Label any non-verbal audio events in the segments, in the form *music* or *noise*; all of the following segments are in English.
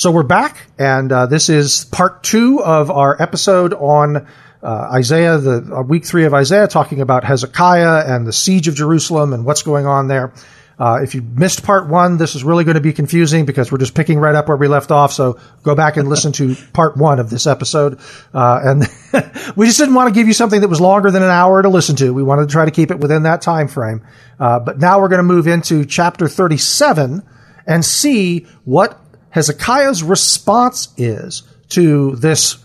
So we're back, and uh, this is part two of our episode on uh, Isaiah, the uh, week three of Isaiah, talking about Hezekiah and the siege of Jerusalem and what's going on there. Uh, if you missed part one, this is really going to be confusing because we're just picking right up where we left off. So go back and listen to *laughs* part one of this episode. Uh, and *laughs* we just didn't want to give you something that was longer than an hour to listen to. We wanted to try to keep it within that time frame. Uh, but now we're going to move into chapter 37 and see what Hezekiah's response is to this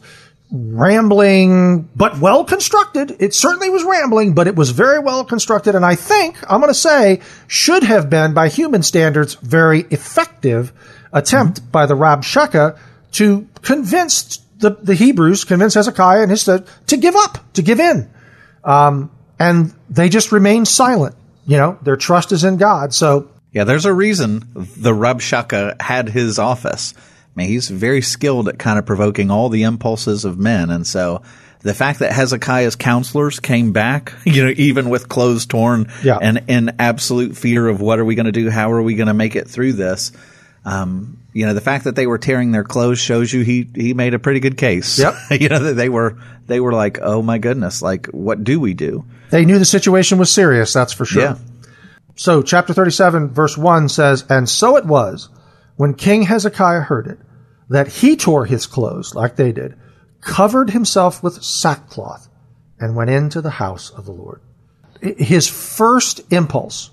rambling, but well constructed. It certainly was rambling, but it was very well constructed. And I think, I'm going to say, should have been, by human standards, very effective attempt mm-hmm. by the Rabshakeh to convince the, the Hebrews, convince Hezekiah and his to, to give up, to give in. Um, and they just remain silent. You know, their trust is in God. So. Yeah, there's a reason the Rabshakeh had his office I mean, he's very skilled at kind of provoking all the impulses of men. And so the fact that Hezekiah's counselors came back, *laughs* you know, even with clothes torn yeah. and in absolute fear of what are we going to do? How are we going to make it through this? Um, you know, the fact that they were tearing their clothes shows you he, he made a pretty good case. Yep. *laughs* you know, they were, they were like, oh my goodness, like, what do we do? They knew the situation was serious, that's for sure. Yeah. So, chapter 37, verse 1 says, And so it was, when King Hezekiah heard it, that he tore his clothes like they did, covered himself with sackcloth, and went into the house of the Lord. His first impulse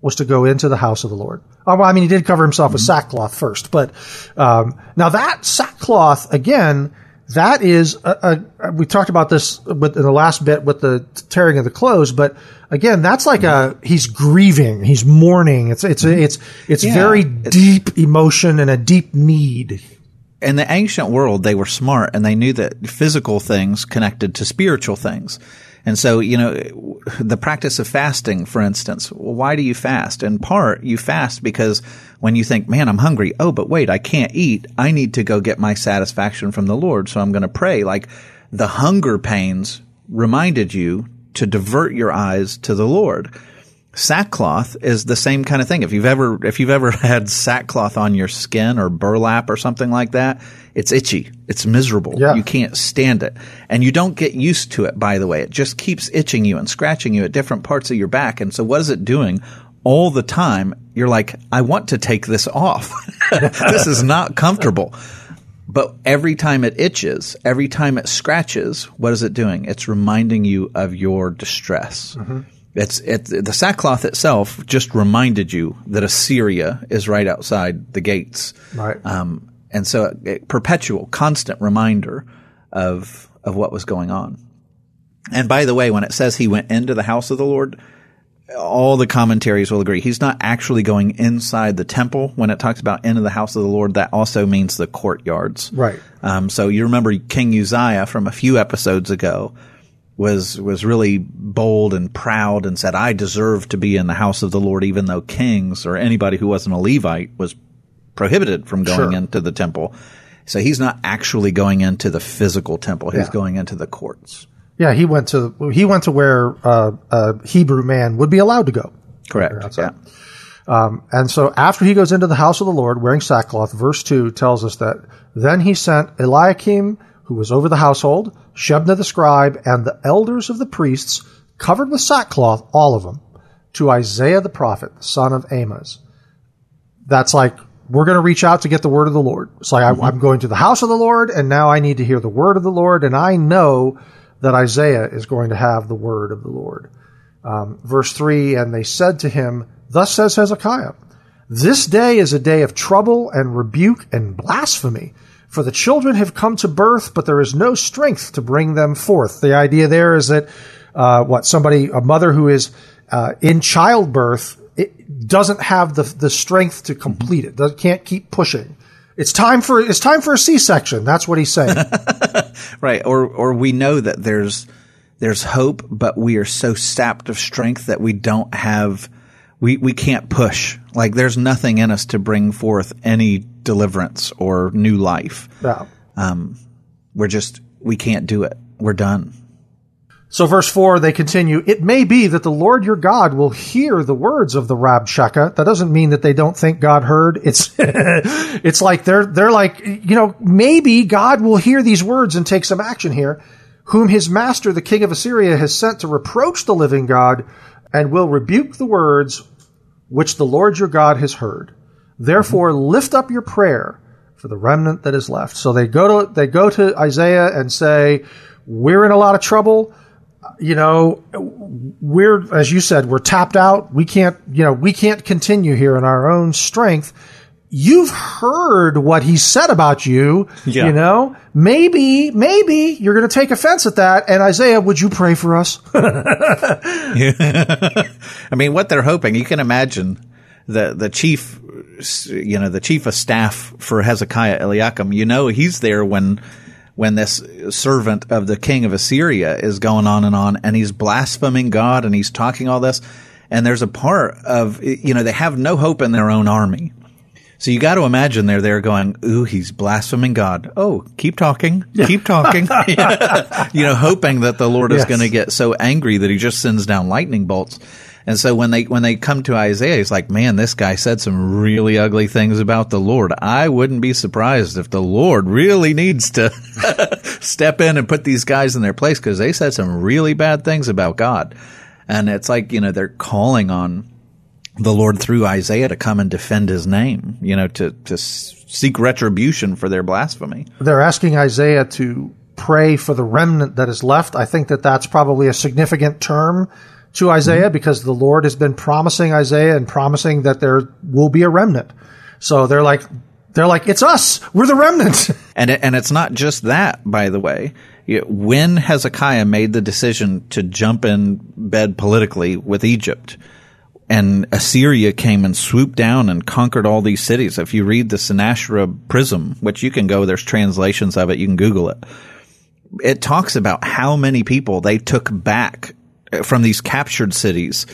was to go into the house of the Lord. Oh, well, I mean, he did cover himself with mm-hmm. sackcloth first, but um, now that sackcloth again that is a, a, we talked about this with, in the last bit with the tearing of the clothes, but again, that's like a he's grieving, he's mourning. It's it's mm-hmm. it's it's yeah, very it's, deep emotion and a deep need. In the ancient world, they were smart and they knew that physical things connected to spiritual things. And so, you know, the practice of fasting, for instance, why do you fast? In part, you fast because when you think, man, I'm hungry. Oh, but wait, I can't eat. I need to go get my satisfaction from the Lord. So I'm going to pray. Like the hunger pains reminded you to divert your eyes to the Lord sackcloth is the same kind of thing. If you've ever if you've ever *laughs* had sackcloth on your skin or burlap or something like that, it's itchy. It's miserable. Yeah. You can't stand it. And you don't get used to it by the way. It just keeps itching you and scratching you at different parts of your back. And so what is it doing? All the time, you're like, I want to take this off. *laughs* this is not comfortable. But every time it itches, every time it scratches, what is it doing? It's reminding you of your distress. Mm-hmm. It's it, the sackcloth itself just reminded you that Assyria is right outside the gates. Right. Um, and so a, perpetual, constant reminder of of what was going on. And by the way, when it says he went into the house of the Lord, all the commentaries will agree. He's not actually going inside the temple. When it talks about into the house of the Lord, that also means the courtyards. Right. Um, so you remember King Uzziah from a few episodes ago was was really bold and proud and said, "I deserve to be in the house of the Lord," even though kings or anybody who wasn't a Levite was prohibited from going sure. into the temple. So he's not actually going into the physical temple; he's yeah. going into the courts. Yeah, he went to he went to where uh, a Hebrew man would be allowed to go. Correct. Yeah. Um, and so after he goes into the house of the Lord wearing sackcloth, verse two tells us that then he sent Eliakim who was over the household, Shebna the scribe, and the elders of the priests, covered with sackcloth, all of them, to Isaiah the prophet, the son of Amos. That's like, we're going to reach out to get the word of the Lord. It's like, mm-hmm. I'm going to the house of the Lord, and now I need to hear the word of the Lord, and I know that Isaiah is going to have the word of the Lord. Um, verse 3 And they said to him, Thus says Hezekiah, This day is a day of trouble and rebuke and blasphemy for the children have come to birth, but there is no strength to bring them forth. The idea there is that uh, what somebody, a mother who is uh, in childbirth, it doesn't have the the strength to complete it. Does, can't keep pushing. It's time for it's time for a C-section. That's what he's saying. *laughs* right. Or or we know that there's there's hope, but we are so sapped of strength that we don't have we we can't push. Like there's nothing in us to bring forth any deliverance or new life. Um, we're just we can't do it. We're done. So verse 4, they continue, It may be that the Lord your God will hear the words of the Rabshakeh. That doesn't mean that they don't think God heard. It's, *laughs* it's like they're, they're like, you know, maybe God will hear these words and take some action here, whom his master, the king of Assyria, has sent to reproach the living God and will rebuke the words which the Lord your God has heard. Therefore, mm-hmm. lift up your prayer for the remnant that is left. So they go to, they go to Isaiah and say, we're in a lot of trouble you know, we're, as you said, we're tapped out. We can't, you know, we can't continue here in our own strength. You've heard what he said about you. Yeah. You know, maybe, maybe you're going to take offense at that. And Isaiah, would you pray for us? *laughs* I mean, what they're hoping, you can imagine the, the chief, you know, the chief of staff for Hezekiah, Eliakim, you know, he's there when, when this servant of the king of Assyria is going on and on and he's blaspheming God and he's talking all this. And there's a part of, you know, they have no hope in their own army. So you got to imagine they're there going, ooh, he's blaspheming God. Oh, keep talking, keep talking. *laughs* *laughs* you know, hoping that the Lord is yes. going to get so angry that he just sends down lightning bolts. And so when they when they come to Isaiah, he's like, "Man, this guy said some really ugly things about the Lord. I wouldn't be surprised if the Lord really needs to *laughs* step in and put these guys in their place because they said some really bad things about God." And it's like you know they're calling on the Lord through Isaiah to come and defend His name, you know, to to seek retribution for their blasphemy. They're asking Isaiah to pray for the remnant that is left. I think that that's probably a significant term to Isaiah mm-hmm. because the Lord has been promising Isaiah and promising that there will be a remnant. So they're like, they're like, it's us. We're the remnant. *laughs* And it, and it's not just that, by the way. When Hezekiah made the decision to jump in bed politically with Egypt, and Assyria came and swooped down and conquered all these cities. If you read the Sennacherib Prism, which you can go, there's translations of it, you can Google it. It talks about how many people they took back from these captured cities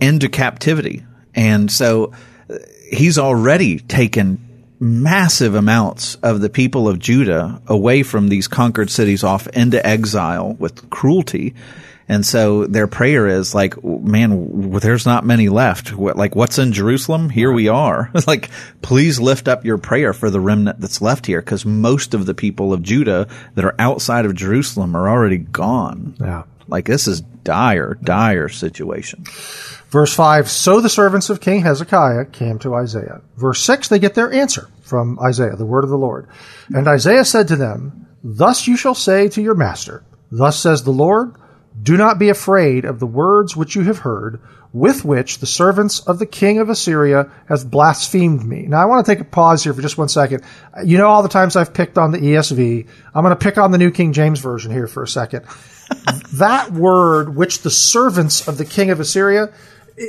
into captivity. And so uh, he's already taken massive amounts of the people of Judah away from these conquered cities off into exile with cruelty. And so their prayer is like, man, there's not many left. like, what's in Jerusalem? Here we are. *laughs* like, please lift up your prayer for the remnant that's left here, because most of the people of Judah that are outside of Jerusalem are already gone. Yeah. Like this is dire, dire situation. Verse 5 So the servants of King Hezekiah came to Isaiah. Verse 6 They get their answer from Isaiah, the word of the Lord. And Isaiah said to them, Thus you shall say to your master, Thus says the Lord, Do not be afraid of the words which you have heard, with which the servants of the king of Assyria have blasphemed me. Now, I want to take a pause here for just one second. You know all the times I've picked on the ESV. I'm going to pick on the New King James Version here for a second *laughs* that word, which the servants of the king of Assyria,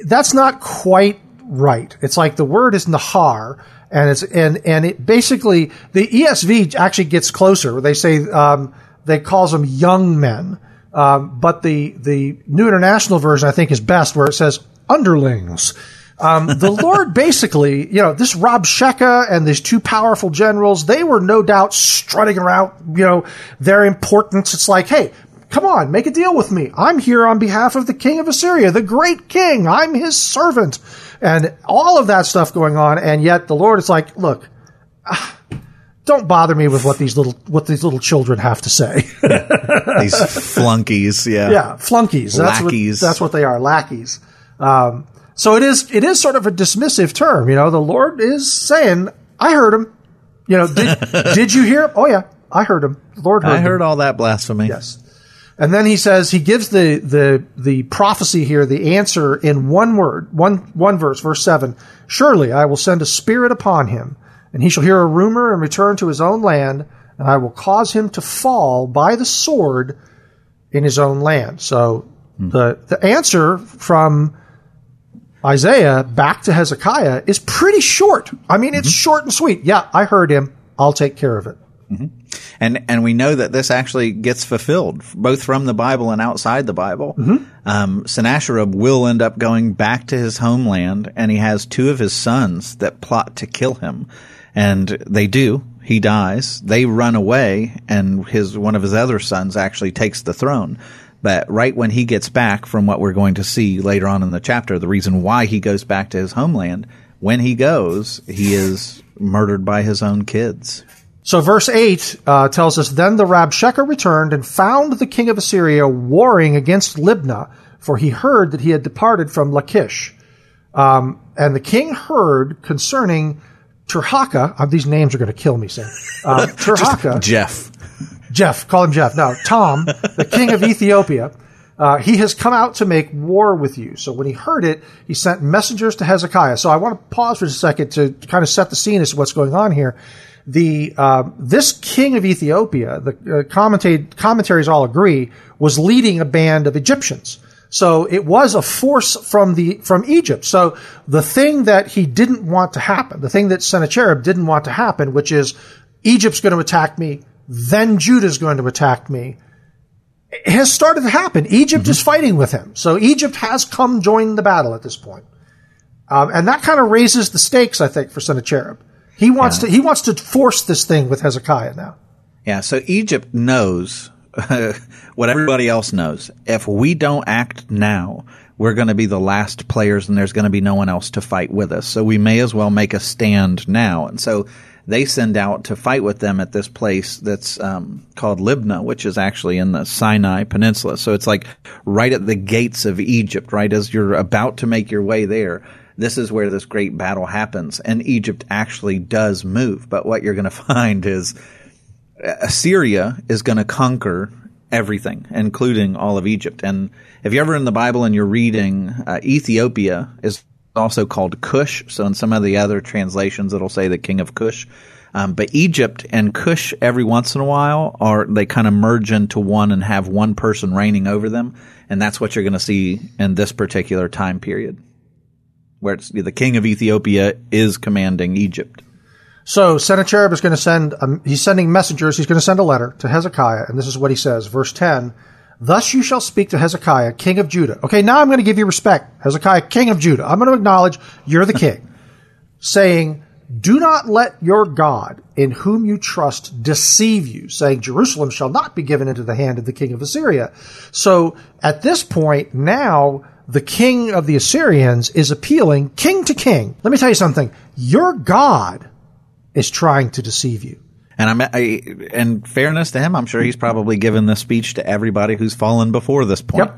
that's not quite right. It's like the word is nahar, and it's and and it basically the ESV actually gets closer. They say um, they calls them young men, um, but the the New International Version I think is best, where it says underlings. Um, the *laughs* Lord basically, you know, this Rabshakeh and these two powerful generals, they were no doubt strutting around, you know, their importance. It's like, hey, Come on, make a deal with me. I'm here on behalf of the king of Assyria, the great king. I'm his servant. And all of that stuff going on. And yet the Lord is like, look, don't bother me with what these little, what these little children have to say. *laughs* these flunkies. Yeah. Yeah. Flunkies. That's lackeys. What, that's what they are. Lackeys. Um, so it is, it is sort of a dismissive term. You know, the Lord is saying, I heard him. You know, did, *laughs* did you hear him? Oh yeah, I heard him. The Lord heard I heard him. all that blasphemy. Yes. And then he says he gives the the the prophecy here, the answer in one word, one one verse, verse seven. Surely I will send a spirit upon him, and he shall hear a rumor and return to his own land, and I will cause him to fall by the sword in his own land. So hmm. the the answer from Isaiah back to Hezekiah is pretty short. I mean, it's short and sweet. Yeah, I heard him. I'll take care of it. And and we know that this actually gets fulfilled both from the Bible and outside the Bible. Um, Sennacherib will end up going back to his homeland, and he has two of his sons that plot to kill him, and they do. He dies. They run away, and his one of his other sons actually takes the throne. But right when he gets back from what we're going to see later on in the chapter, the reason why he goes back to his homeland, when he goes, he is murdered by his own kids. So verse 8 uh, tells us, Then the Rabshakeh returned and found the king of Assyria warring against Libnah, for he heard that he had departed from Lachish. Um, and the king heard concerning Tirhakah, uh, these names are going to kill me, Sam. Um, Tirhakah, Jeff. Jeff, call him Jeff. Now, Tom, the king of *laughs* Ethiopia. Uh, he has come out to make war with you. So when he heard it, he sent messengers to Hezekiah. So I want to pause for a second to kind of set the scene as to what's going on here. The uh, this king of Ethiopia, the uh, commentate, commentaries all agree, was leading a band of Egyptians. So it was a force from the from Egypt. So the thing that he didn't want to happen, the thing that Sennacherib didn't want to happen, which is Egypt's going to attack me, then Judah's going to attack me, has started to happen. Egypt is fighting with him. So Egypt has come join the battle at this point. Um, and that kind of raises the stakes, I think, for Sennacherib. He wants to he wants to force this thing with Hezekiah now. Yeah, so Egypt knows *laughs* what everybody else knows. If we don't act now, we're going to be the last players and there's going to be no one else to fight with us. So we may as well make a stand now. And so they send out to fight with them at this place that's um, called Libnah, which is actually in the Sinai Peninsula. So it's like right at the gates of Egypt, right as you're about to make your way there. This is where this great battle happens, and Egypt actually does move. But what you're going *laughs* to find is Assyria is going to conquer everything, including all of Egypt. And if you're ever in the Bible and you're reading, uh, Ethiopia is also called Cush. So in some of the other translations, it'll say the king of Cush. Um, but Egypt and Cush every once in a while are they kind of merge into one and have one person reigning over them, and that's what you're going to see in this particular time period, where it's the king of Ethiopia is commanding Egypt. So Sennacherib is going to send, um, he's sending messengers, he's going to send a letter to Hezekiah, and this is what he says, verse 10. Thus you shall speak to Hezekiah, king of Judah. Okay, now I'm going to give you respect. Hezekiah, king of Judah. I'm going to acknowledge you're the king. *laughs* saying, do not let your God, in whom you trust, deceive you, saying, Jerusalem shall not be given into the hand of the king of Assyria. So at this point, now the king of the Assyrians is appealing king to king. Let me tell you something. Your God is trying to deceive you. And I'm, I, in fairness to him, I'm sure he's probably given this speech to everybody who's fallen before this point. Yep.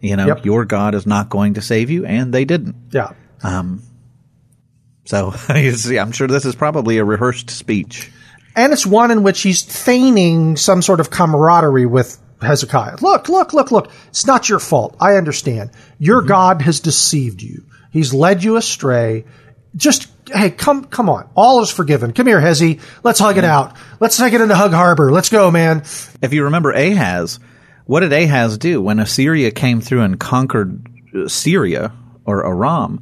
You know, Yep. your God is not going to save you, and they didn't. Yeah. Um, So *laughs* you see, I'm sure this is probably a rehearsed speech. And it's one in which he's feigning some sort of camaraderie with Hezekiah. Look, look, look, look. It's not your fault. I understand. Your God has deceived you. He's led you astray. Just, hey, come, come on. All is forgiven. Come here, Hezi. Let's hug it out. Let's take it into Hug Harbor. Let's go, man. If you remember Ahaz, what did Ahaz do when Assyria came through and conquered uh, Syria or Aram?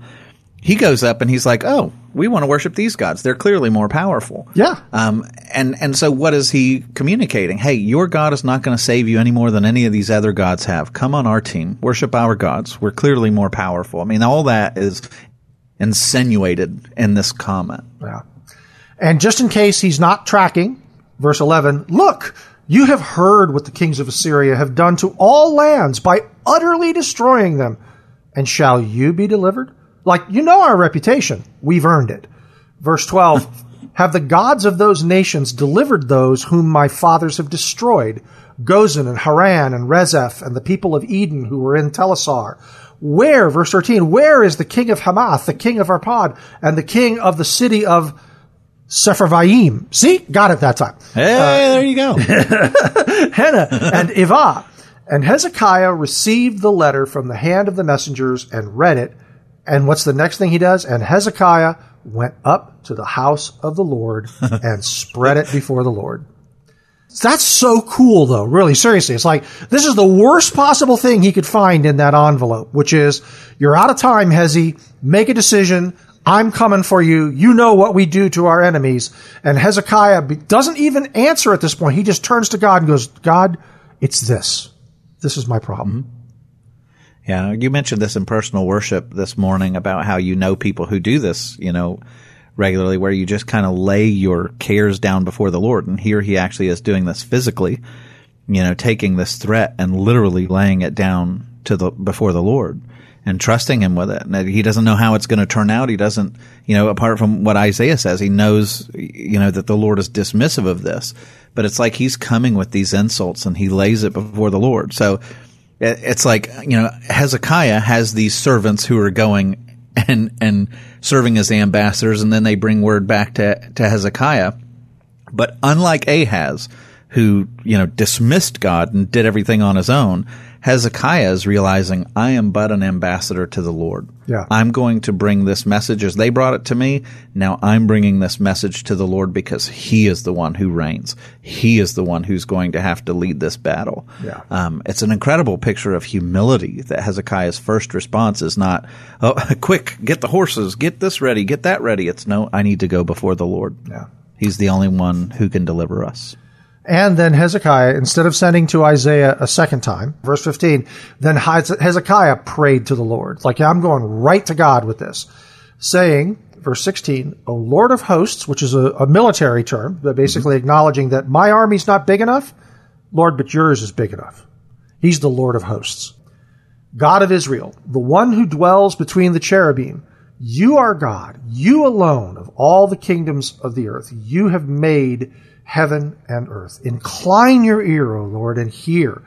He goes up and he's like, "Oh, we want to worship these gods. They're clearly more powerful." Yeah. Um, and and so what is he communicating? Hey, your God is not going to save you any more than any of these other gods have. Come on our team, worship our gods. We're clearly more powerful. I mean, all that is insinuated in this comment. Yeah. And just in case he's not tracking, verse 11, look, you have heard what the kings of Assyria have done to all lands by utterly destroying them. And shall you be delivered? Like, you know our reputation. We've earned it. Verse 12, *laughs* have the gods of those nations delivered those whom my fathers have destroyed? Gozan and Haran and Rezeph and the people of Eden who were in Telassar. Where, verse 13, where is the king of Hamath, the king of Arpad, and the king of the city of Sepharvaim? See? Got it that time. Hey, uh, there you go. *laughs* Hena and Ivah. And Hezekiah received the letter from the hand of the messengers and read it. And what's the next thing he does? And Hezekiah went up to the house of the Lord *laughs* and spread it before the Lord. That's so cool though, really, seriously. It's like, this is the worst possible thing he could find in that envelope, which is, you're out of time, Hezi, make a decision, I'm coming for you. You know what we do to our enemies. And Hezekiah doesn't even answer at this point. He just turns to God and goes, God, it's this. This is my problem. Mm-hmm. Yeah. You mentioned this in personal worship this morning about how you know people who do this, you know, regularly where you just kind of lay your cares down before the Lord. And here he actually is doing this physically, you know, taking this threat and literally laying it down to the, before the Lord and trusting him with it. And he doesn't know how it's going to turn out. He doesn't, you know, apart from what Isaiah says, he knows, you know, that the Lord is dismissive of this, but it's like he's coming with these insults and he lays it before the Lord. So it's like, you know, Hezekiah has these servants who are going and, and serving as ambassadors and then they bring word back to, to Hezekiah. But unlike Ahaz, who, you know, dismissed God and did everything on his own, Hezekiah is realizing I am but an ambassador to the Lord. Yeah. I'm going to bring this message as they brought it to me. Now I'm bringing this message to the Lord because he is the one who reigns. He is the one who's going to have to lead this battle. Yeah. Um, it's an incredible picture of humility that Hezekiah's first response is not, oh, *laughs* quick, get the horses, get this ready, get that ready. It's no, I need to go before the Lord. Yeah. He's the only one who can deliver us. And then Hezekiah, instead of sending to Isaiah a second time, verse 15, then Hezekiah prayed to the Lord. Like, I'm going right to God with this, saying, verse 16, O Lord of hosts, which is a, a military term, but basically mm-hmm. acknowledging that my army's not big enough, Lord, but yours is big enough. He's the Lord of hosts. God of Israel, the one who dwells between the cherubim, you are God, you alone of all the kingdoms of the earth. You have made heaven and earth. Incline your ear, O Lord, and hear.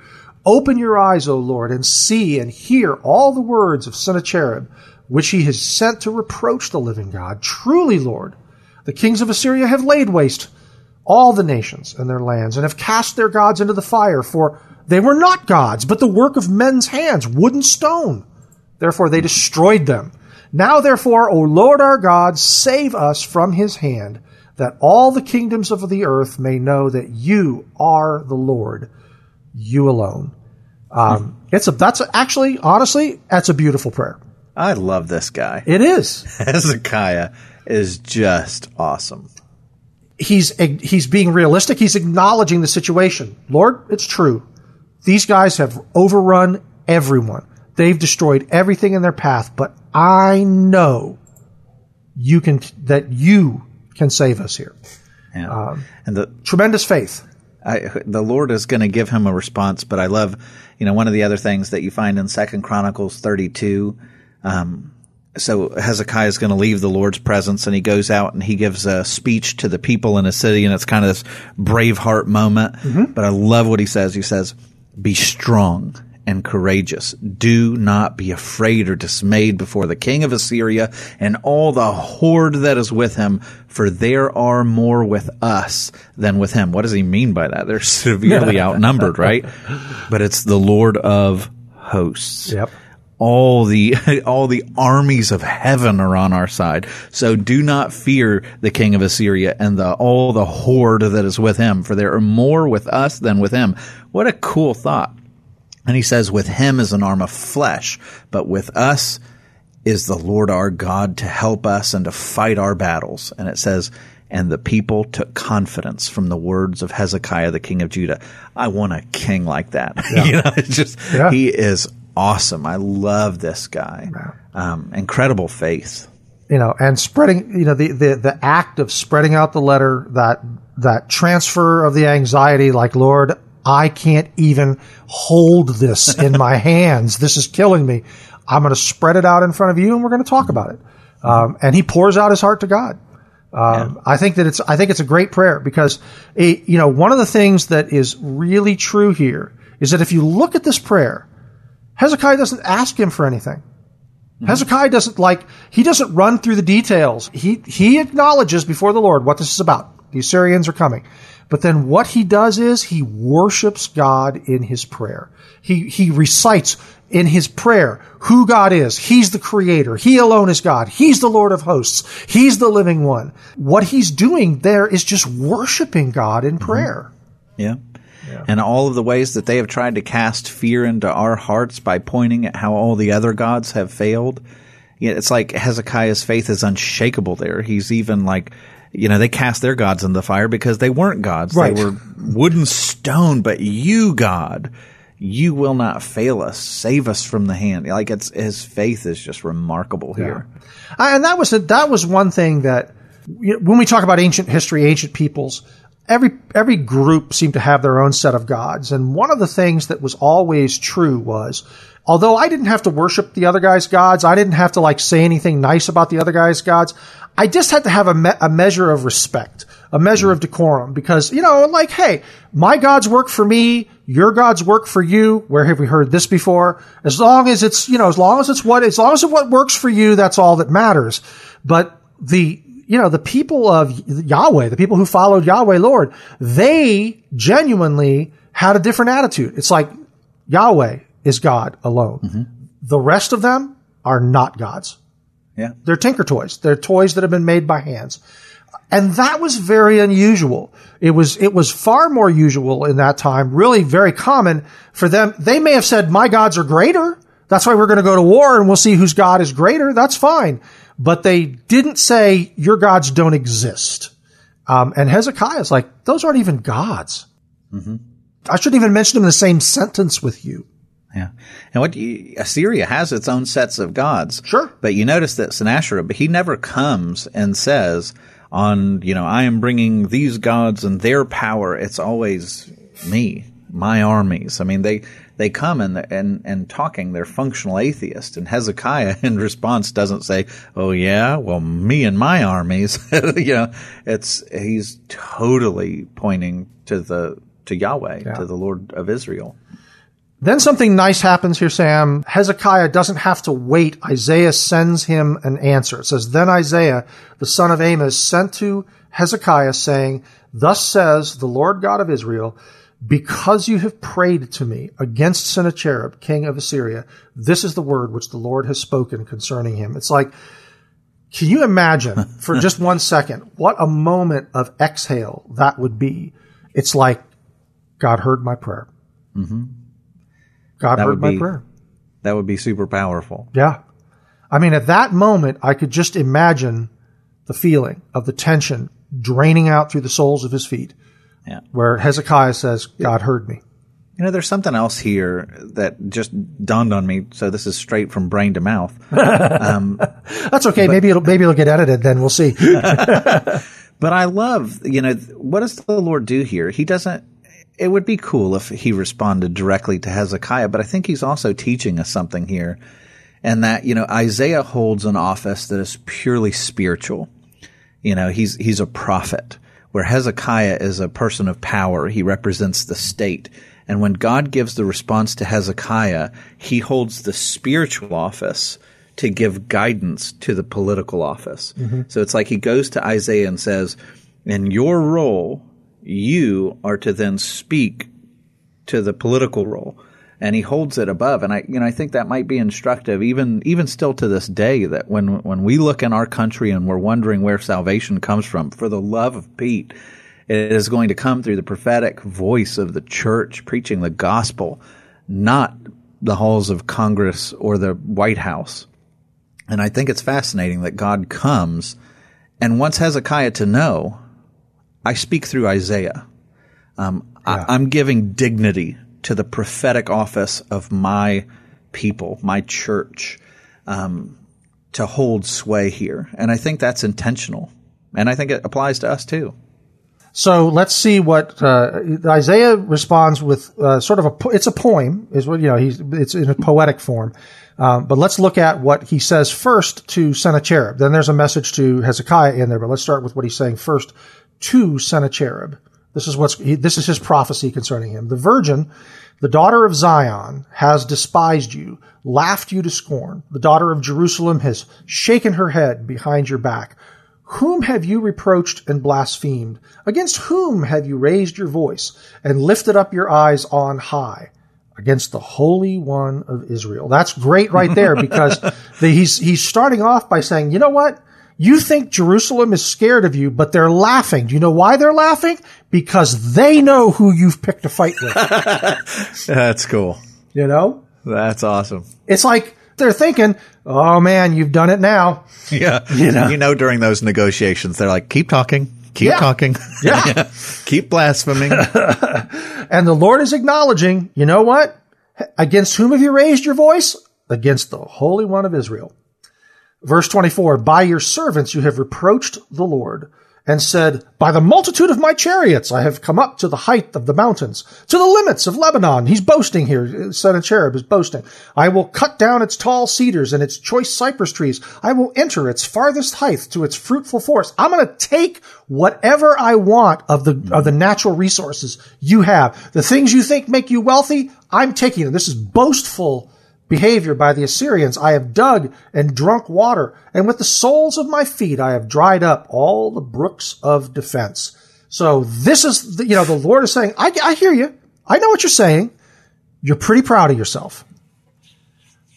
Open your eyes, O Lord, and see and hear all the words of Sennacherib, which he has sent to reproach the living God. Truly, Lord, the kings of Assyria have laid waste all the nations and their lands, and have cast their gods into the fire, for they were not gods, but the work of men's hands, wood and stone. Therefore they destroyed them. Now therefore, O Lord our God, save us from his hand, that all the kingdoms of the earth may know that you are the Lord, you alone. Um, it's a that's a, actually honestly that's a beautiful prayer. I love this guy. It is *laughs* Hezekiah is just awesome. He's he's being realistic. He's acknowledging the situation. Lord, it's true. These guys have overrun everyone. They've destroyed everything in their path, but I know you can that you can save us here. Yeah. Um, and the tremendous faith. I, the Lord is going to give him a response, but I love, you know, one of the other things that you find in Second Chronicles 32. Um, so Hezekiah is going to leave the Lord's presence and he goes out and he gives a speech to the people in a city and it's kind of this Braveheart moment. Mm-hmm. But I love what he says. He says, be strong and courageous. Do not be afraid or dismayed before the king of Assyria and all the horde that is with him, for there are more with us than with him. What does he mean by that? They're severely *laughs* outnumbered, right? But it's the Lord of hosts. Yep. All the, *laughs* all the armies of heaven are on our side. So do not fear the king of Assyria and the, all the horde that is with him, for there are more with us than with him. What a cool thought. And he says, with him is an arm of flesh, but with us is the Lord our God to help us and to fight our battles. And it says, and the people took confidence from the words of Hezekiah, the king of Judah. I want a king like that. *laughs* Yeah. you know, it's just, yeah. he is awesome. I love this guy. Um, incredible faith. You know, and spreading, you know, the, the, the act of spreading out the letter, that, that transfer of the anxiety, like, Lord, I can't even hold this in my *laughs* hands. This is killing me. I'm going to spread it out in front of you and we're going to talk about it. Um, and he pours out his heart to God. Um, yeah. I think that it's, I think it's a great prayer because, it, you know, one of the things that is really true here is that if you look at this prayer, Hezekiah doesn't ask him for anything. Mm-hmm. Hezekiah doesn't like, he doesn't run through the details. He, he acknowledges before the Lord what this is about. The Assyrians are coming. But then what he does is he worships God in his prayer. He, he recites in his prayer who God is. He's the creator. He alone is God. He's the Lord of hosts. He's the living one. What he's doing there is just worshiping God in mm-hmm. prayer. Yeah. and all of the ways that they have tried to cast fear into our hearts by pointing at how all the other gods have failed. It's like Hezekiah's faith is unshakable there. He's even like, you know, they cast their gods in the fire because they weren't gods. Right. They were wooden stone, but you, God, you will not fail us. Save us from the hand. Like it's, his faith is just remarkable here. Uh, and that was a, that was one thing that you know, when we talk about ancient history, ancient peoples, every every group seemed to have their own set of gods. And one of the things that was always true was, although I didn't have to worship the other guy's gods, I didn't have to like say anything nice about the other guy's gods. I just had to have a, me- a measure of respect, a measure of decorum, because you know, like, hey, my gods work for me. Your gods work for you. Where have we heard this before? As long as it's, you know, as long as it's what, as long as it's what works for you, that's all that matters. But the, you know, the people of Yahweh, the people who followed Yahweh Lord, they genuinely had a different attitude. It's like Yahweh is God alone. The rest of them are not gods. Yeah. They're tinker toys. They're toys that have been made by hands. And that was very unusual. It was, it was far more usual in that time, really very common for them. They may have said, my gods are greater. That's why we're going to go to war and we'll see whose God is greater. That's fine. But they didn't say your gods don't exist. Um, and Hezekiah is like, those aren't even gods. I shouldn't even mention them in the same sentence with you. Yeah. And what you, Assyria has its own sets of gods. Sure. But you notice that Sennacherib, he never comes and says on, you know, I am bringing these gods and their power. It's always me, my armies. I mean, they, they come and, and, and talking, they're functional atheists. And Hezekiah *laughs* in response doesn't say, Oh yeah, well, me and my armies, *laughs* you know, it's, he's totally pointing to the, to Yahweh, Yeah. to the Lord of Israel. Then something nice happens here, Sam. Hezekiah doesn't have to wait. Isaiah sends him an answer. It says, Then Isaiah, the son of Amos, sent to Hezekiah saying, Thus says the Lord God of Israel, because you have prayed to me against Sennacherib, king of Assyria, this is the word which the Lord has spoken concerning him. It's like, can you imagine *laughs* for just one second what a moment of exhale that would be? It's like, God heard my prayer. Mm-hmm. God That heard my be- prayer. That would be super powerful. Yeah. I mean, at that moment, I could just imagine the feeling of the tension draining out through the soles of his feet, Yeah. where Hezekiah says, God heard me. You know, there's something else here that just dawned on me. So this is straight from brain to mouth. *laughs* Um, That's okay. maybe it'll, maybe it'll get edited. Then we'll see. *laughs* But I love, you know, what does the Lord do here? He doesn't, it would be cool if he responded directly to Hezekiah, but I think he's also teaching us something here. And that, you know, Isaiah holds an office that is purely spiritual. You know, he's, he's a prophet, where Hezekiah is a person of power. He represents the state. And when God gives the response to Hezekiah, he holds the spiritual office to give guidance to the political office. Mm-hmm. So it's like he goes to Isaiah and says, in your role, you are to then speak to the political role. And he holds it above. And I, you know, I think that might be instructive even, even still to this day that when, when we look in our country and we're wondering where salvation comes from, for the love of Pete, it is going to come through the prophetic voice of the church preaching the gospel, not the halls of Congress or the White House. And I think it's fascinating that God comes and wants Hezekiah to know, I speak through Isaiah. Um, I, I'm giving dignity to the prophetic office of my people, my church, um, to hold sway here. And I think that's intentional. And I think it applies to us too. So let's see what uh, Isaiah responds with. Uh, sort of a po- it's a poem, is what you know. He's it's in a poetic form. Um, but let's look at what he says first to Sennacherib. Then there's a message to Hezekiah in there. But let's start with what he's saying first to Sennacherib. This is what's this is his prophecy concerning him. The virgin, the daughter of Zion, has despised you, laughed you to scorn. The daughter of Jerusalem has shaken her head behind your back. Whom have you reproached and blasphemed? Against whom have you raised your voice and lifted up your eyes on high? Against the Holy One of Israel. That's great right there because *laughs* the, he's, he's starting off by saying, you know what? You think Jerusalem is scared of you, but they're laughing. Do you know why they're laughing? Because they know who you've picked a fight with. *laughs* That's cool. You know? That's awesome. It's like they're thinking, oh man, you've done it now. *laughs* Yeah. *laughs* You know? you know, during those negotiations, they're like, keep talking, keep Yeah. talking. Yeah. keep blaspheming. And the Lord is acknowledging, you know what? Against whom have you raised your voice? Against the Holy One of Israel. Verse 24, by your servants you have reproached the Lord and said, by the multitude of my chariots I have come up to the height of the mountains, to the limits of Lebanon. He's boasting here. Sennacherib is boasting. I will cut down its tall cedars and its choice cypress trees. I will enter its farthest height to its fruitful forest. I'm going to take whatever I want of the, of the natural resources you have. The things you think make you wealthy, I'm taking them. This is boastful behavior by the Assyrians. I have dug and drunk water, and with the soles of my feet I have dried up all the brooks of defense. So this is, the, you know, the Lord is saying, I, I hear you. I know what you're saying. You're pretty proud of yourself.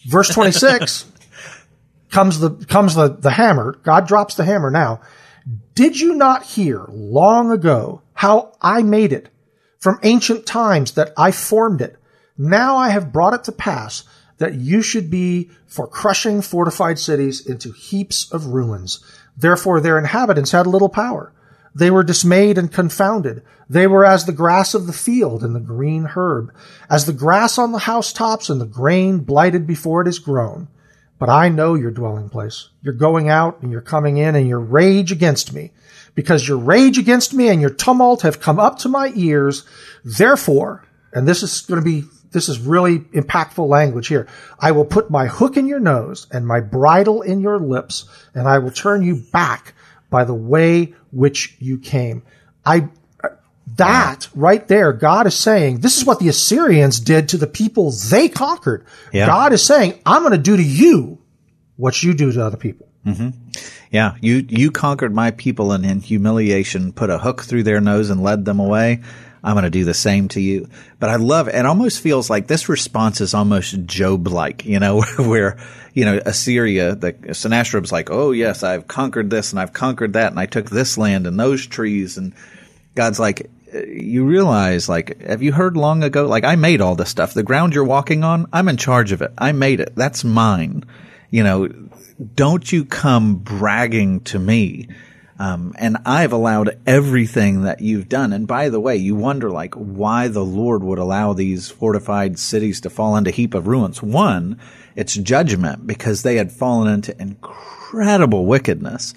Verse 26 *laughs* comes the, comes the, the hammer. God drops the hammer now. Did you not hear long ago how I made it from ancient times that I formed it? Now I have brought it to pass that you should be for crushing fortified cities into heaps of ruins. Therefore their inhabitants had little power. They were dismayed and confounded. They were as the grass of the field and the green herb, as the grass on the housetops and the grain blighted before it is grown. But I know your dwelling place. You're going out and you're coming in and your rage against me. Because your rage against me and your tumult have come up to my ears. Therefore, and this is going to be, this is really impactful language here. I will put my hook in your nose and my bridle in your lips and I will turn you back by the way which you came. I, that right there, God is saying, this is what the Assyrians did to the people they conquered. Yeah. God is saying, I'm going to do to you what you do to other people. Mm-hmm. Yeah, you you conquered my people and in humiliation put a hook through their nose and led them away. I'm going to do the same to you. But I love it. Almost feels like this response is almost Job-like, you know, *laughs* where you know Assyria, the Sennacherib's like, oh yes, I've conquered this and I've conquered that and I took this land and those trees and God's like, you realize, like, have you heard long ago? Like, I made all this stuff. The ground you're walking on, I'm in charge of it. I made it. That's mine. You know, don't you come bragging to me. Um, and I've allowed everything that you've done. And by the way, you wonder like why the Lord would allow these fortified cities to fall into heap of ruins. One, it's judgment because they had fallen into incredible wickedness.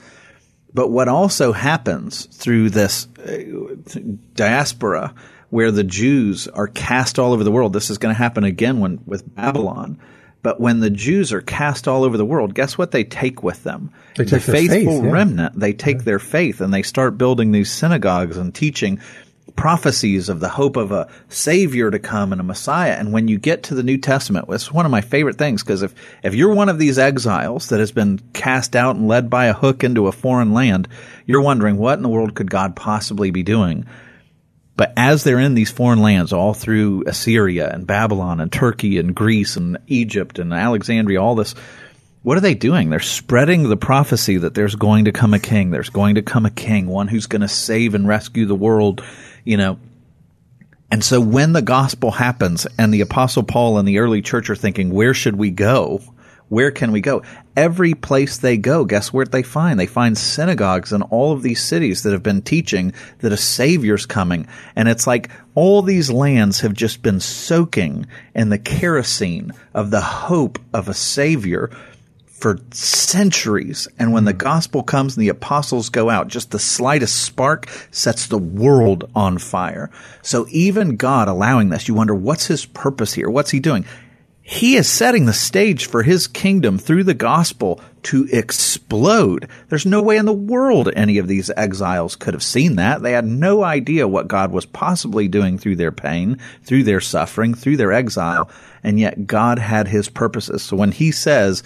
But what also happens through this uh, diaspora where the Jews are cast all over the world, this is going to happen again when, with Babylon. But when the Jews are cast all over the world, guess what they take with them? They the take faith, faithful yeah. remnant. They take their faith and they start building these synagogues and teaching prophecies of the hope of a savior to come and a messiah. And when you get to the New Testament, it's one of my favorite things because if, if you're one of these exiles that has been cast out and led by a hook into a foreign land, you're wondering what in the world could God possibly be doing? But as they're in these foreign lands, all through Assyria and Babylon and Turkey and Greece and Egypt and Alexandria, all this, what are they doing? They're spreading the prophecy that there's going to come a king. There's going to come a king, one who's going to save and rescue the world, you know. And so when the gospel happens and the apostle Paul and the early church are thinking, where should we go? Where can we go? Every place they go, guess what they find? They find synagogues in all of these cities that have been teaching that a savior's coming. And it's like all these lands have just been soaking in the kerosene of the hope of a savior for centuries. And when the hmm. gospel comes and the apostles go out, just the slightest spark sets the world on fire. So even God allowing this, you wonder what's his purpose here? What's he doing? He is setting the stage for his kingdom through the gospel to explode. There's no way in the world any of these exiles could have seen that. They had no idea what God was possibly doing through their pain, through their suffering, through their exile. And yet God had his purposes. So when he says,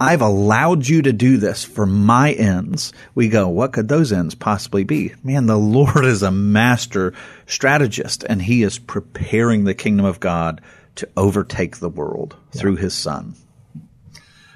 I've allowed you to do this for my ends. We go, what could those ends possibly be? Man, the Lord is a master strategist and he is preparing the kingdom of God to overtake the world through his son.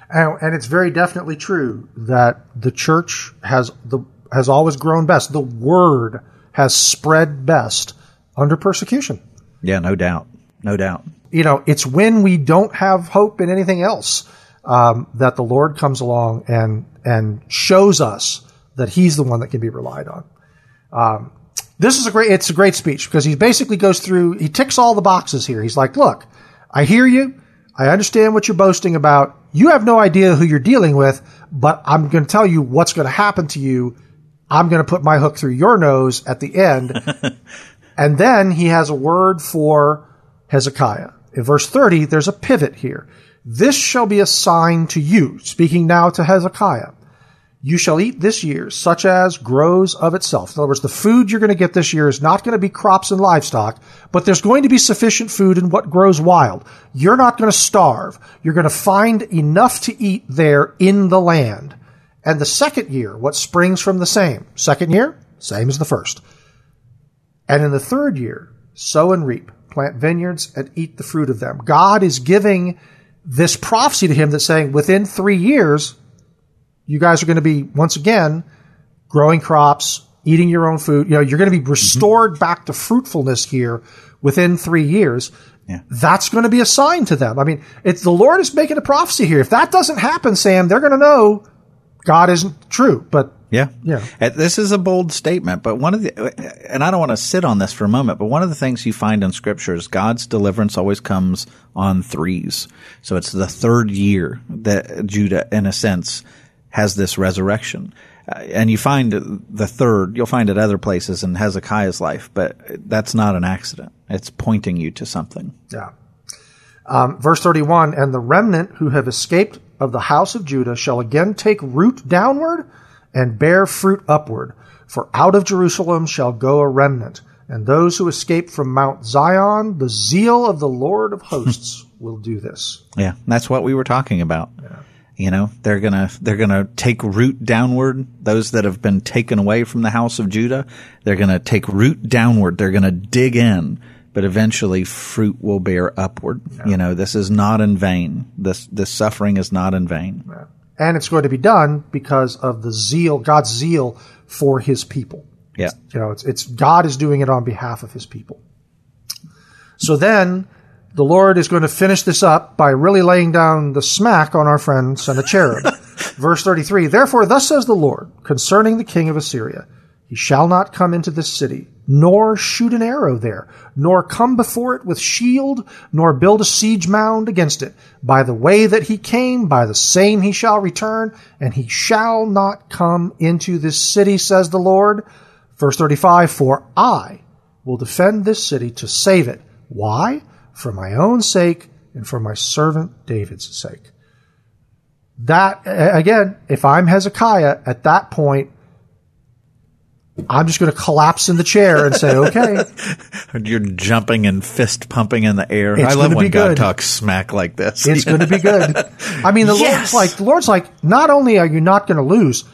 And, and it's very definitely true that the church has the has always grown best. The word has spread best under persecution. Yeah, no doubt. No doubt. You know, it's when we don't have hope in anything else um, that the Lord comes along and and shows us that He's the one that can be relied on. Um, this is a great. It's a great speech because he basically goes through. He ticks all the boxes here. He's like, "Look, I hear you. I understand what you're boasting about. You have no idea who you're dealing with, but I'm going to tell you what's going to happen to you. I'm going to put my hook through your nose at the end." *laughs* and then he has a word for Hezekiah. In verse 30, there's a pivot here. This shall be a sign to you, speaking now to Hezekiah you shall eat this year such as grows of itself. In other words, the food you're going to get this year is not going to be crops and livestock, but there's going to be sufficient food in what grows wild. You're not going to starve. You're going to find enough to eat there in the land. And the second year, what springs from the same? Second year, same as the first. And in the third year, sow and reap, plant vineyards and eat the fruit of them. God is giving this prophecy to him that's saying within three years, you guys are going to be once again growing crops, eating your own food. You know, you're going to be restored mm-hmm. back to fruitfulness here within three years. Yeah. That's going to be a sign to them. I mean, it's the Lord is making a prophecy here. If that doesn't happen, Sam, they're going to know God isn't true. But yeah, yeah, this is a bold statement. But one of the, and I don't want to sit on this for a moment, but one of the things you find in Scripture is God's deliverance always comes on threes. So it's the third year that Judah, in a sense, has this resurrection. Uh, and you find the third, you'll find it other places in Hezekiah's life, but that's not an accident. It's pointing you to something. Yeah. Um, verse 31 And the remnant who have escaped of the house of Judah shall again take root downward and bear fruit upward. For out of Jerusalem shall go a remnant, and those who escape from Mount Zion, the zeal of the Lord of hosts *laughs* will do this. Yeah, that's what we were talking about. Yeah. You know, they're gonna, they're gonna take root downward. Those that have been taken away from the house of Judah, they're gonna take root downward. They're gonna dig in, but eventually fruit will bear upward. Yeah. You know, this is not in vain. This, this suffering is not in vain. Yeah. And it's going to be done because of the zeal, God's zeal for his people. Yeah. You know, it's, it's God is doing it on behalf of his people. So then, the Lord is going to finish this up by really laying down the smack on our friend Sennacherib. *laughs* Verse 33, Therefore thus says the Lord concerning the king of Assyria, He shall not come into this city, nor shoot an arrow there, nor come before it with shield, nor build a siege mound against it. By the way that he came, by the same he shall return, and he shall not come into this city, says the Lord. Verse 35, For I will defend this city to save it. Why? For my own sake and for my servant David's sake. That, again, if I'm Hezekiah at that point, I'm just going to collapse in the chair and say, okay. *laughs* You're jumping and fist pumping in the air. It's I love when God talks smack like this. It's going to be good. I mean, the yes. Lord's like, the Lord's like, not only are you not going to lose,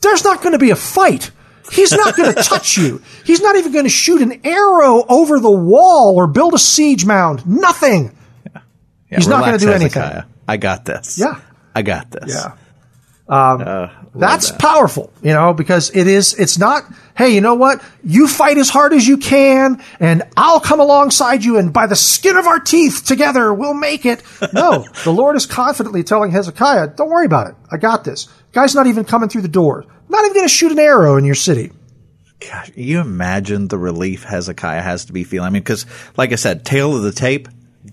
there's not going to be a fight. He's not going *laughs* to touch you. He's not even going to shoot an arrow over the wall or build a siege mound. Nothing. Yeah. Yeah, He's not going to do anything. Hezekiah. I got this. Yeah. I got this. Yeah. Um, uh, that's that. powerful, you know, because it is, it's not, hey, you know what? You fight as hard as you can and I'll come alongside you and by the skin of our teeth together, we'll make it. No, *laughs* the Lord is confidently telling Hezekiah, don't worry about it. I got this. Guy's not even coming through the door. Not even going to shoot an arrow in your city. Gosh, you imagine the relief Hezekiah has to be feeling. I mean, because, like I said, tail of the tape,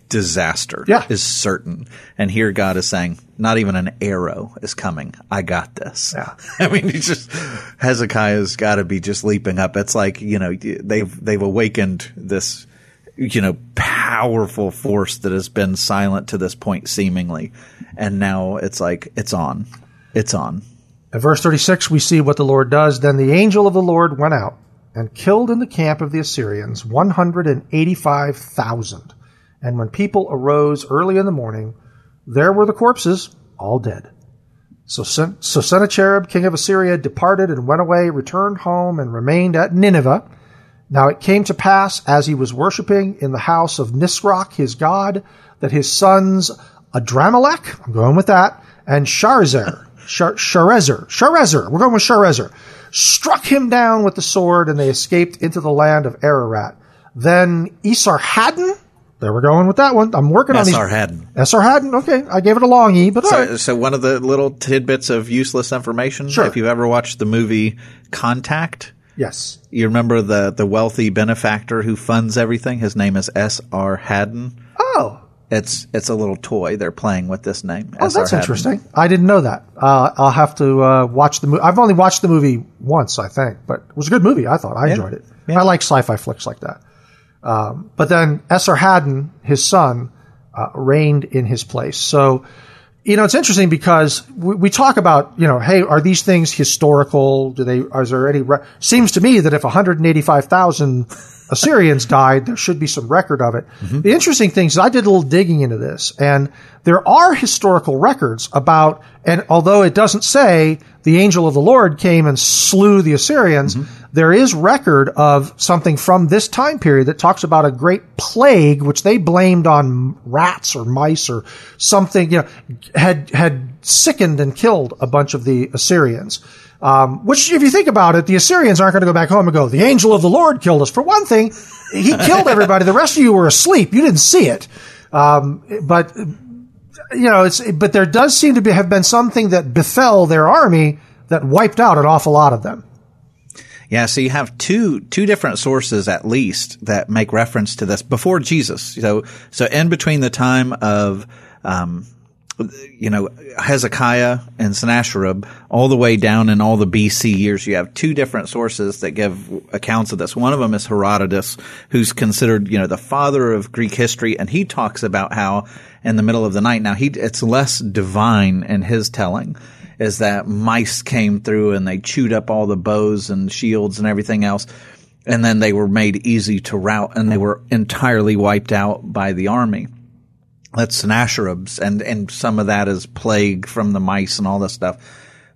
disaster yeah. is certain. And here God is saying, not even an arrow is coming. I got this. Yeah. *laughs* I mean, he's just, Hezekiah's got to be just leaping up. It's like, you know, they've, they've awakened this, you know, powerful force that has been silent to this point seemingly. And now it's like, it's on. It's on. At verse 36, we see what the Lord does. Then the angel of the Lord went out and killed in the camp of the Assyrians 185,000. And when people arose early in the morning, there were the corpses, all dead. So, so Sennacherib, king of Assyria, departed and went away, returned home, and remained at Nineveh. Now it came to pass, as he was worshipping in the house of Nisroch, his god, that his sons Adrammelech, I'm going with that, and Sharezer, Shar- Sharezer, Sharezer, we're going with Sharezer, struck him down with the sword and they escaped into the land of Ararat. Then Esarhaddon, there we're going with that one. I'm working on these. Esarhaddon. Esarhaddon, okay. I gave it a long E, but So, right. so one of the little tidbits of useless information. Sure. If you've ever watched the movie Contact, Yes. you remember the the wealthy benefactor who funds everything. His name is S. R. Hadden. Oh, It's it's a little toy they're playing with this name. oh, that's Haddon. interesting. I didn't know that. Uh, I'll have to uh, watch the movie. I've only watched the movie once, I think, but it was a good movie. I thought I enjoyed it. Yeah. I like sci-fi flicks like that. Um, but then Esser Esarhaddon, his son, uh, reigned in his place. So, you know, it's interesting because we, we talk about, you know, hey, are these things historical? Do they? Is there any? Re- Seems to me that if 185,000 Assyrians died, there should be some record of it. Mm-hmm. The interesting thing is, I did a little digging into this, and there are historical records about, and although it doesn't say the angel of the Lord came and slew the Assyrians, mm-hmm. there is record of something from this time period that talks about a great plague, which they blamed on rats or mice or something, you know, had, had sickened and killed a bunch of the Assyrians. Um, which, if you think about it, the Assyrians aren't going to go back home and go, the angel of the Lord killed us. For one thing, he *laughs* killed everybody. The rest of you were asleep. You didn't see it. Um, but, you know, it's, but there does seem to be, have been something that befell their army that wiped out an awful lot of them. Yeah, so you have two two different sources at least that make reference to this before Jesus. So so in between the time of um, you know Hezekiah and Sennacherib, all the way down in all the BC years, you have two different sources that give accounts of this. One of them is Herodotus, who's considered you know the father of Greek history, and he talks about how in the middle of the night. Now he it's less divine in his telling is that mice came through and they chewed up all the bows and shields and everything else. And then they were made easy to rout and they were entirely wiped out by the army. That's Sennacherib's and, and some of that is plague from the mice and all this stuff.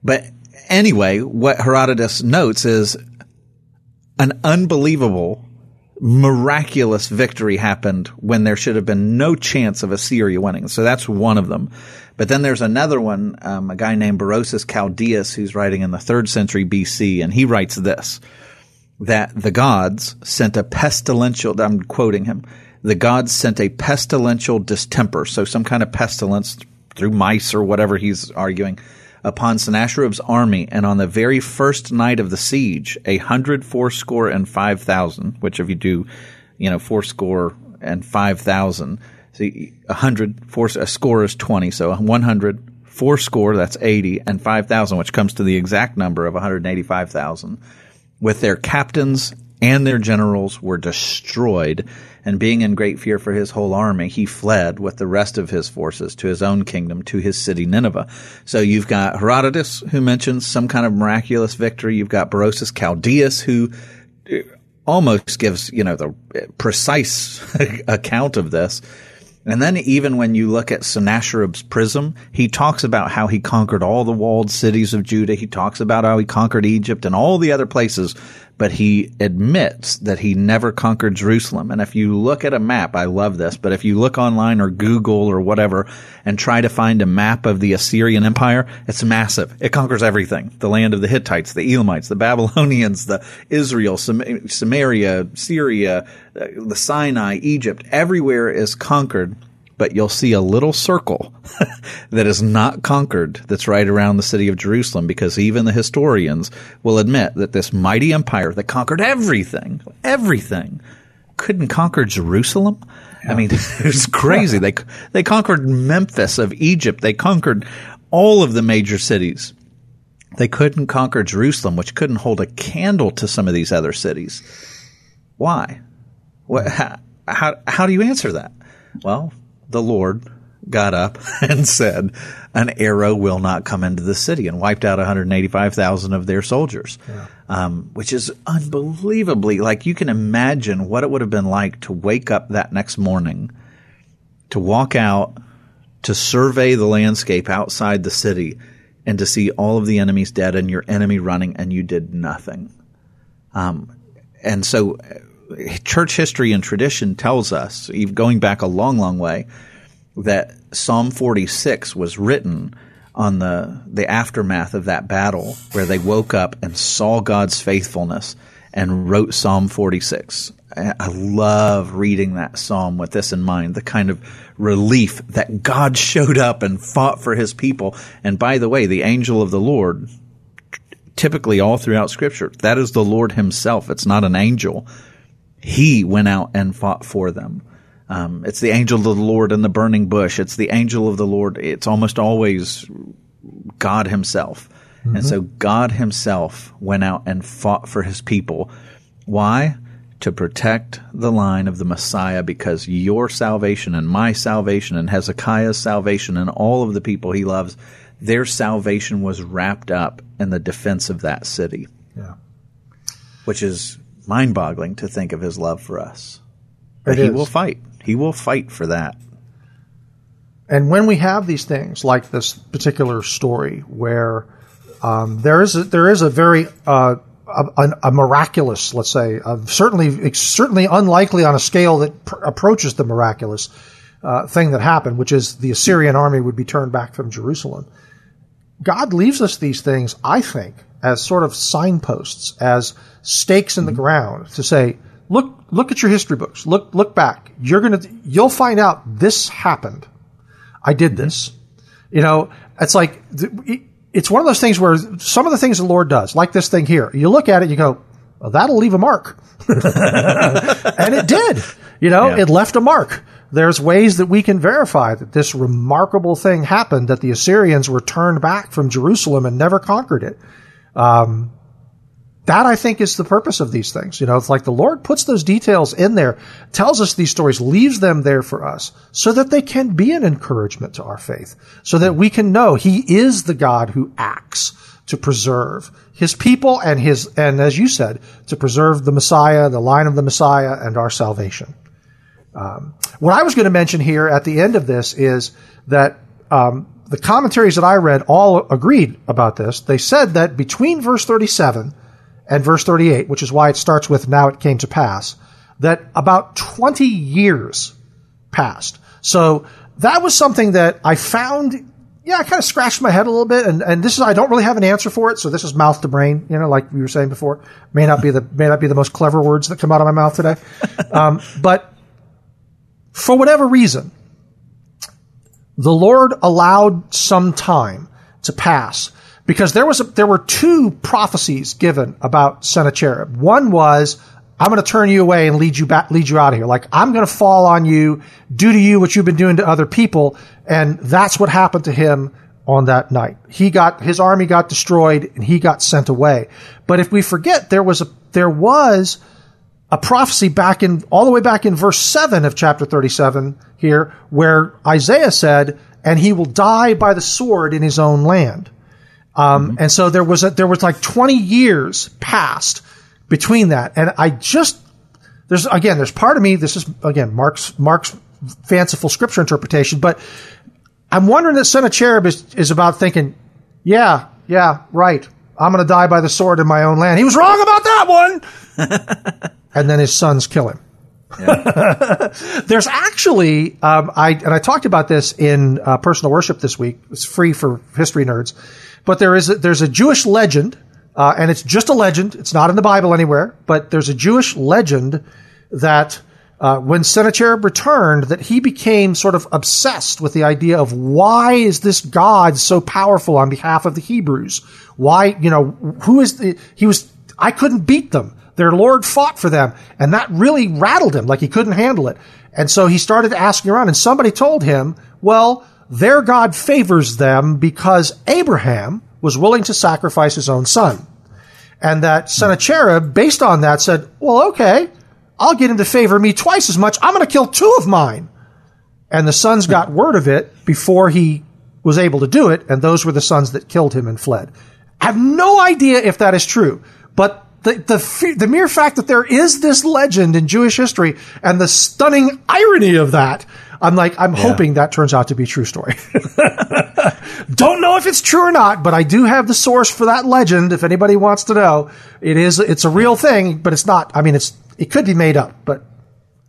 But anyway, what Herodotus notes is an unbelievable, miraculous victory happened when there should have been no chance of Assyria winning. So that's one of them. But then there's another one, um, a guy named Berosus Chaldeus, who's writing in the third century BC, and he writes this that the gods sent a pestilential, I'm quoting him, the gods sent a pestilential distemper, so some kind of pestilence through mice or whatever he's arguing, upon Sennacherib's army, and on the very first night of the siege, a hundred fourscore and five thousand, which if you do, you know, fourscore and five thousand, see, a hundred, four, a score is twenty, so one hundred, fourscore, that's eighty, and five thousand, which comes to the exact number of one hundred eighty-five thousand with their captains and their generals were destroyed, and being in great fear for his whole army, he fled with the rest of his forces to his own kingdom, to his city Nineveh. So you've got Herodotus, who mentions some kind of miraculous victory. You've got Berosus Chaldeus, who uh, almost gives, you know, the precise *laughs* account of this. And then even when you look at Sennacherib's prism, he talks about how he conquered all the walled cities of Judah. He talks about how he conquered Egypt and all the other places, but he admits that he never conquered Jerusalem. And if you look at a map, I love this, but if you look online or Google or whatever and try to find a map of the Assyrian Empire, it's massive. It conquers everything. The land of the Hittites, the Elamites, the Babylonians, the Israel, Sam- Samaria, Syria, uh, the Sinai, Egypt, everywhere is conquered but you'll see a little circle *laughs* that is not conquered that's right around the city of Jerusalem because even the historians will admit that this mighty empire that conquered everything, everything, couldn't conquer Jerusalem. I mean, *laughs* it's crazy. they they conquered Memphis of Egypt. They conquered all of the major cities. They couldn't conquer Jerusalem, which couldn't hold a candle to some of these other cities. Why? What, how, how, how do you answer that? Well, the Lord got up *laughs* and said, an arrow will not come into the city and wiped out 185,000 of their soldiers. Yeah. Um, which is unbelievably like you can imagine what it would have been like to wake up that next morning, to walk out, to survey the landscape outside the city and to see all of the enemies dead and your enemy running and you did nothing. Um, and so church history and tradition tells us, going back a long, long way, that Psalm 46 was written on the the aftermath of that battle where they woke up and saw God's faithfulness and wrote Psalm 46. I love reading that psalm with this in mind, the kind of relief that God *laughs* showed up and fought for his people. And by the way, the angel of the Lord, typically all throughout scripture, that is the Lord himself. It's not an angel. He went out and fought for them. Um, it's the angel of the Lord in the burning bush. It's the angel of the Lord. It's almost always God himself. Mm-hmm. And so God himself went out and fought for his people. Why? To protect the line of the Messiah because your salvation and my salvation and Hezekiah's salvation and all of the people he loves, their salvation was wrapped up in the defense of that city. Yeah. Which is mind boggling to think of his love for us. But he will fight. He will fight for that. And when we have these things like this particular story where um, there is a, there is a very uh, a, a, miraculous, let's say, certainly certainly unlikely on a scale that pr- approaches the miraculous uh, thing that happened, which is the Assyrian army would be turned back from Jerusalem. God leaves us these things, I think, as sort of signposts, as stakes in the mm-hmm. ground to say, look, look at your history books. Look, look back. You're gonna, you'll find out this happened. I did mm-hmm. this. You know, it's like, it's one of those things where some of the things the Lord does, like this thing here, you look at it, you go, well, that'll leave a mark. *laughs* and it did. You know, yeah. it left a mark. There's ways that we can verify that this remarkable thing happened, that the Assyrians were turned back from Jerusalem and never conquered it. Um, that I think is the purpose of these things. You know, it's like the Lord puts those details in there, tells us these stories, leaves them there for us so that they can be an encouragement to our faith, so that we can know He is the God who acts to preserve His people and His, and as you said, to preserve the Messiah, the line of the Messiah and our salvation. Um, what I was going to mention here at the end of this is that um, the commentaries that I read all agreed about this. They said that between verse 37 and verse 38, which is why it starts with now it came to pass, that about 20 years passed. So that was something that I found, yeah, I kind of scratched my head a little bit. And, and this is, I don't really have an answer for it. So this is mouth to brain, you know, like we were saying before. May not be the, may not be the most clever words that come out of my mouth today. Um, but for whatever reason, the Lord allowed some time to pass because there was a, there were two prophecies given about Sennacherib. One was I'm going to turn you away and lead you back, lead you out of here. Like I'm going to fall on you, do to you what you've been doing to other people, and that's what happened to him on that night. He got his army got destroyed and he got sent away. But if we forget, there was a there was a prophecy back in all the way back in verse seven of chapter thirty-seven here, where Isaiah said, "And he will die by the sword in his own land." Um, mm-hmm. And so there was a, there was like 20 years passed between that. And I just, there's, again, there's part of me, this is, again, Mark's, Mark's fanciful scripture interpretation, but I'm wondering that Sennacherib is, is about thinking, yeah, yeah, right. I'm going to die by the sword in my own land. He was wrong about that one. *laughs* and then his sons kill him. Yeah. *laughs* There's actually, um, I and I talked about this in uh, personal worship this week. It's free for history nerds. But there is a, there's a Jewish legend, uh, and it's just a legend. It's not in the Bible anywhere, but there's a Jewish legend that uh, when Sennacherib returned, that he became sort of obsessed with the idea of why is this God so powerful on behalf of the Hebrews? Why, you know, who is the, he was, I couldn't beat them. Their Lord fought for them. And that really rattled him, like he couldn't handle it. And so he started asking around, and somebody told him, well, their God favors them because Abraham was willing to sacrifice his own son. And that Sennacherib, based on that, said, well, okay, I'll get him to favor me twice as much. I'm going to kill two of mine. And the sons got word of it before he was able to do it, and those were the sons that killed him and fled. I have no idea if that is true, but the, the, the mere fact that there is this legend in Jewish history and the stunning irony of that I'm like, I'm yeah. hoping that turns out to be a true story. *laughs* Don't know if it's true or not, but I do have the source for that legend. If anybody wants to know, it is, it's a real thing, but it's not, I mean, it's, it could be made up, but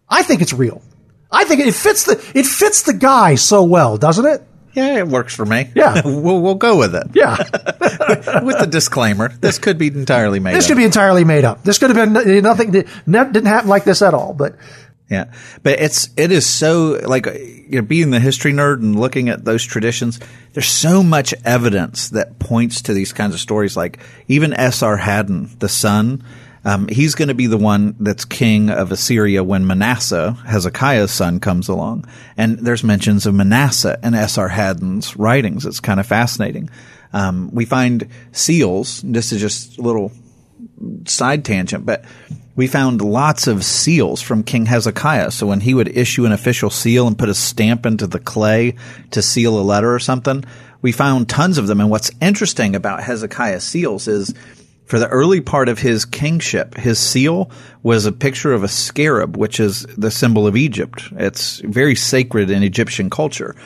I think it's real. I think it fits the, it fits the guy so well, doesn't it? Yeah, it works for me. Yeah. *laughs* we'll we'll go with it. Yeah. *laughs* with the disclaimer, this could be entirely made. This up. could be entirely made up. This could have been nothing. Didn't happen like this at all. But yeah, but it's it is so like you know being the history nerd and looking at those traditions. There's so much evidence that points to these kinds of stories. Like even Esarhaddon, the son, um, he's going to be the one that's king of Assyria when Manasseh, Hezekiah's son, comes along. And there's mentions of Manasseh in Esarhaddon's writings. It's kind of fascinating. Um, we find seals. This is just a little side tangent, but we found lots of seals from King Hezekiah. So when he would issue an official seal and put a stamp into the clay to seal a letter or something, we found tons of them. And what's interesting about Hezekiah's seals is for the early part of his kingship, his seal was a picture of a scarab, which is the symbol of Egypt. It's very sacred in Egyptian culture.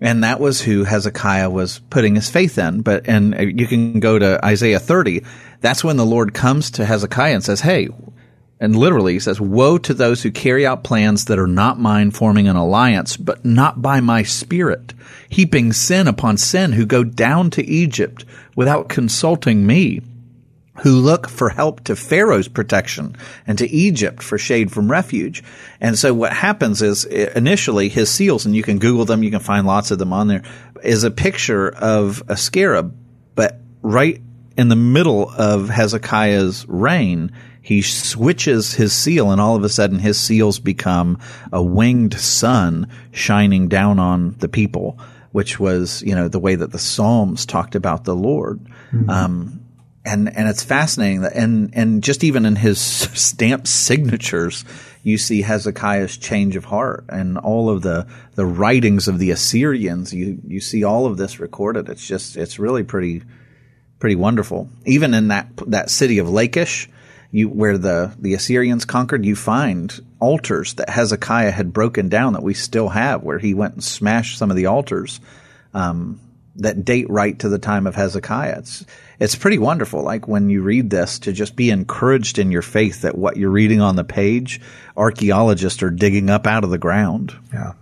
And that was who Hezekiah was putting his faith in. But, and you can go to Isaiah 30. That's when the Lord comes to Hezekiah and says, Hey, and literally he says, Woe to those who carry out plans that are not mine, forming an alliance, but not by my spirit, heaping sin upon sin, who go down to Egypt without consulting me, who look for help to Pharaoh's protection and to Egypt for shade from refuge. And so what happens is initially his seals, and you can Google them, you can find lots of them on there, is a picture of a scarab, but right in the middle of Hezekiah's reign, he switches his seal and all of a sudden his seals become a winged sun shining down on the people, which was, you know, the way that the Psalms talked about the Lord. Mm-hmm. Um, and, and it's fascinating that, and, and just even in his *laughs* stamp signatures, you see Hezekiah's change of heart and all of the, the writings of the Assyrians. You, you see all of this recorded. It's just, it's really pretty, pretty wonderful. Even in that, that city of Lachish, you where the the Assyrians conquered, you find altars that Hezekiah had broken down that we still have, where he went and smashed some of the altars um, that date right to the time of Hezekiah. It's it's pretty wonderful. Like when you read this, to just be encouraged in your faith that what you're reading on the page, archaeologists are digging up out of the ground. Yeah,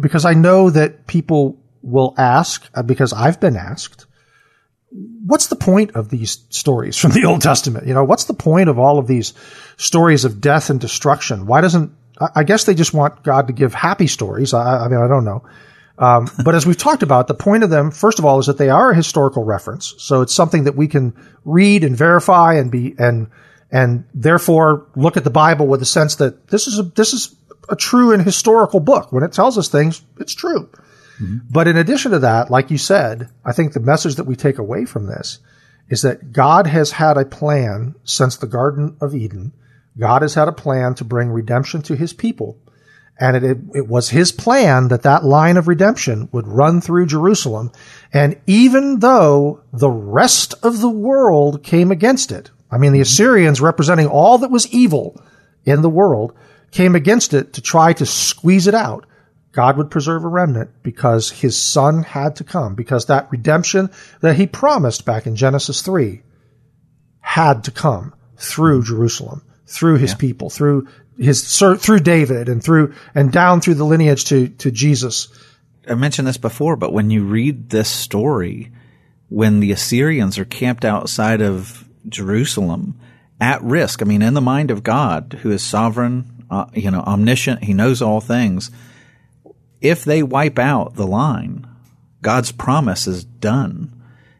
because I know that people will ask uh, because I've been asked what's the point of these stories from the Old Testament? You know, what's the point of all of these stories of death and destruction? Why doesn't, I guess they just want God to give happy stories. I, I mean, I don't know. Um, but as we've talked about, the point of them, first of all, is that they are a historical reference. So it's something that we can read and verify and be, and, and therefore look at the Bible with a sense that this is a, this is a true and historical book. When it tells us things, it's true. Mm-hmm. But in addition to that, like you said, I think the message that we take away from this is that God has had a plan since the Garden of Eden. God has had a plan to bring redemption to his people. And it, it, it, was his plan that that line of redemption would run through Jerusalem. And even though the rest of the world came against it, I mean, the Assyrians representing all that was evil in the world came against it to try to squeeze it out. God would preserve a remnant because his son had to come, because that redemption that he promised back in Genesis 3 had to come through Jerusalem, through his yeah. people, through his, through David and through, and down through the lineage to, to Jesus. I mentioned this before, but when you read this story, when the Assyrians are camped outside of Jerusalem at risk, I mean, in the mind of God, who is sovereign, uh, you know, omniscient, he knows all things if they wipe out the line, God's promise is done.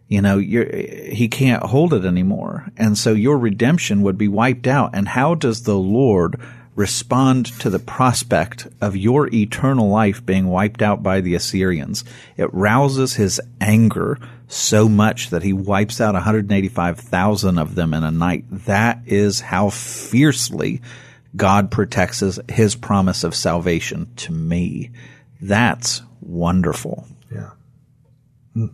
You know, he can't hold it anymore. And so your redemption would be wiped out. And how does the Lord respond to the prospect of your eternal life being wiped out by the Assyrians? It rouses his anger so much that he wipes out 185,000 of them in a night. That is how fiercely God protects his promise of salvation to me. That's wonderful. Yeah. Hmm.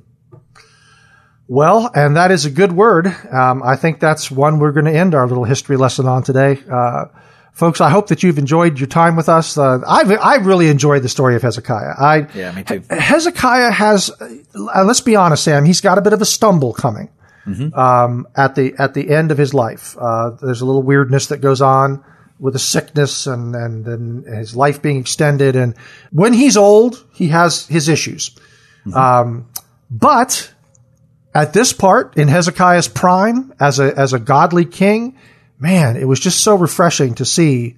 Well, and that is a good word. Um, I think that's one we're going to end our little history lesson on today. Uh, folks, I hope that you've enjoyed your time with us. Uh, I've, I really enjoyed the story of Hezekiah. I, yeah, me too. Hezekiah has, uh, let's be honest, Sam, he's got a bit of a stumble coming. Mm-hmm. Um, at the at the end of his life, uh, there's a little weirdness that goes on with a sickness and, and, and his life being extended. And when he's old, he has his issues. Mm-hmm. Um, but at this part in Hezekiah's prime as a, as a godly king, man, it was just so refreshing to see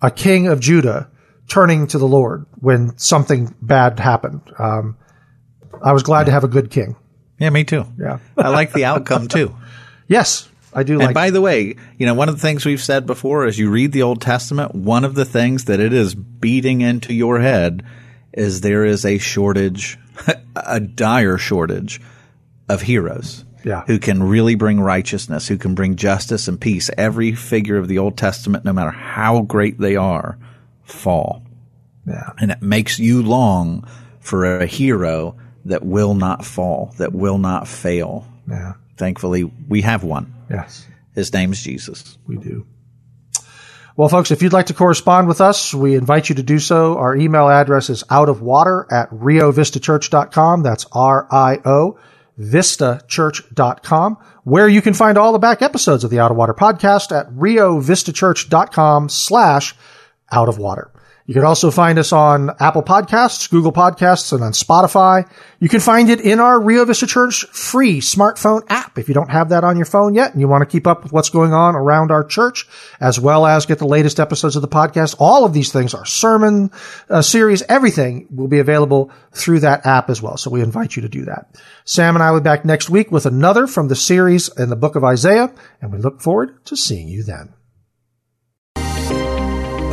a king of Judah turning to the Lord when something bad happened. Um, I was glad to have a good king. Yeah, me too. Yeah. *laughs* I like the outcome too. Yes, I do and like. by the way, you know, one of the things we've said before is you read the Old Testament, one of the things that it is beating into your head is there is a shortage, *laughs* a dire shortage of heroes. Yeah. Who can really bring righteousness, who can bring justice and peace. Every figure of the Old Testament, no matter how great they are, fall. Yeah. And it makes you long for a hero that will not fall, that will not fail. Yeah. Thankfully, we have one. Yes. His name's Jesus. We do. Well, folks, if you'd like to correspond with us, we invite you to do so. Our email address is out of water at riovistachurch.com. That's R-I-O vistachurch.com, where you can find all the back episodes of the Out of Water podcast at riovistachurch.com slash out of water. You can also find us on Apple Podcasts, Google Podcasts, and on Spotify. You can find it in our Rio Vista Church free smartphone app if you don't have that on your phone yet and you want to keep up with what's going on around our church, as well as get the latest episodes of the podcast. All of these things, our sermon uh, series, everything will be available through that app as well. So we invite you to do that. Sam and I will be back next week with another from the series in the book of Isaiah, and we look forward to seeing you then.